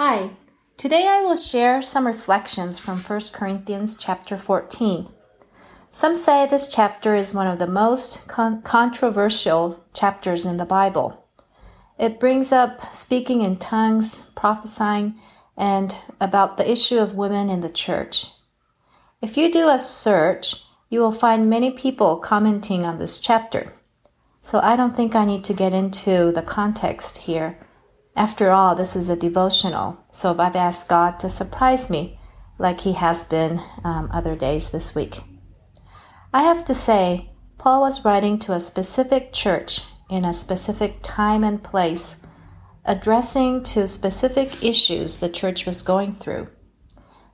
Hi. Today I will share some reflections from 1 Corinthians chapter 14. Some say this chapter is one of the most con- controversial chapters in the Bible. It brings up speaking in tongues, prophesying, and about the issue of women in the church. If you do a search, you will find many people commenting on this chapter. So I don't think I need to get into the context here after all, this is a devotional, so I've asked God to surprise me like He has been um, other days this week. I have to say, Paul was writing to a specific church in a specific time and place, addressing to specific issues the church was going through.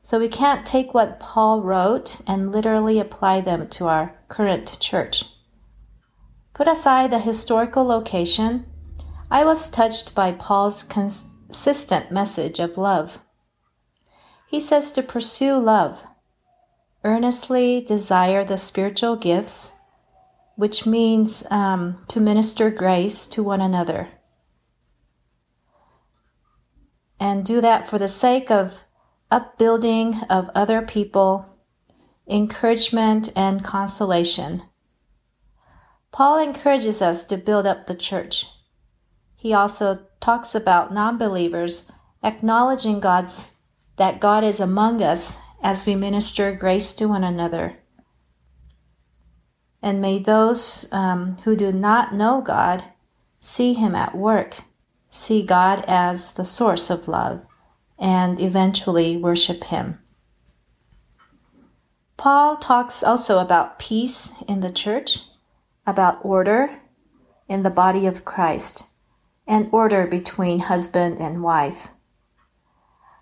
So we can't take what Paul wrote and literally apply them to our current church. Put aside the historical location I was touched by Paul's consistent message of love. He says to pursue love, earnestly desire the spiritual gifts, which means um, to minister grace to one another. And do that for the sake of upbuilding of other people, encouragement, and consolation. Paul encourages us to build up the church. He also talks about non-believers acknowledging God's that God is among us as we minister grace to one another. And may those um, who do not know God see Him at work, see God as the source of love, and eventually worship Him. Paul talks also about peace in the church, about order in the body of Christ and order between husband and wife.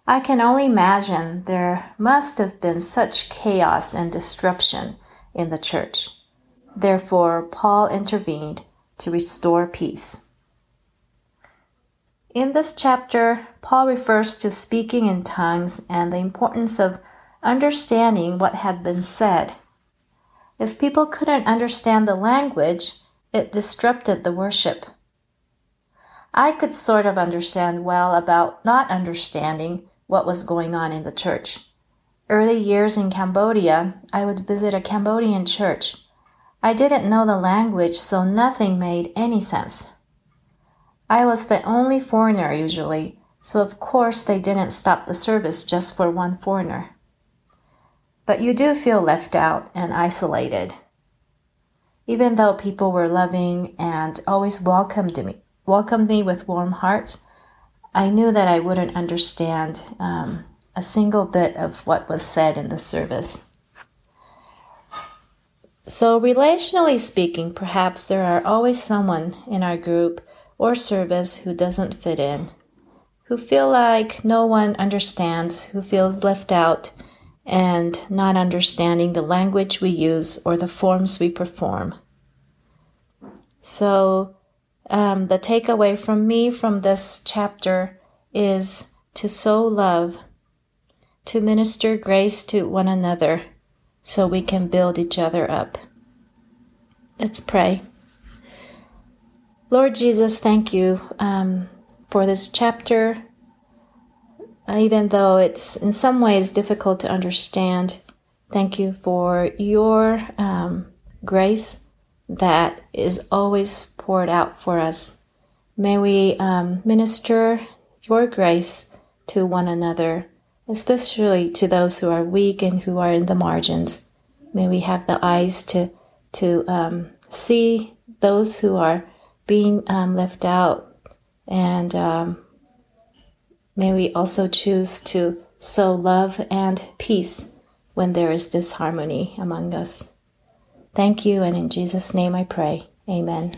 I can only imagine there must have been such chaos and disruption in the church. Therefore, Paul intervened to restore peace. In this chapter, Paul refers to speaking in tongues and the importance of understanding what had been said. If people couldn't understand the language, it disrupted the worship. I could sort of understand well about not understanding what was going on in the church. Early years in Cambodia, I would visit a Cambodian church. I didn't know the language, so nothing made any sense. I was the only foreigner usually, so of course they didn't stop the service just for one foreigner. But you do feel left out and isolated. Even though people were loving and always welcomed me, welcomed me with warm hearts, I knew that I wouldn't understand um, a single bit of what was said in the service. So, relationally speaking, perhaps there are always someone in our group or service who doesn't fit in, who feel like no one understands, who feels left out, and not understanding the language we use or the forms we perform. So, um, the takeaway from me from this chapter is to sow love, to minister grace to one another so we can build each other up. Let's pray. Lord Jesus, thank you um, for this chapter. Even though it's in some ways difficult to understand, thank you for your um, grace that is always poured out for us. May we um, minister your grace to one another, especially to those who are weak and who are in the margins. May we have the eyes to to um, see those who are being um, left out, and um, may we also choose to sow love and peace when there is disharmony among us. Thank you, and in Jesus' name I pray. Amen.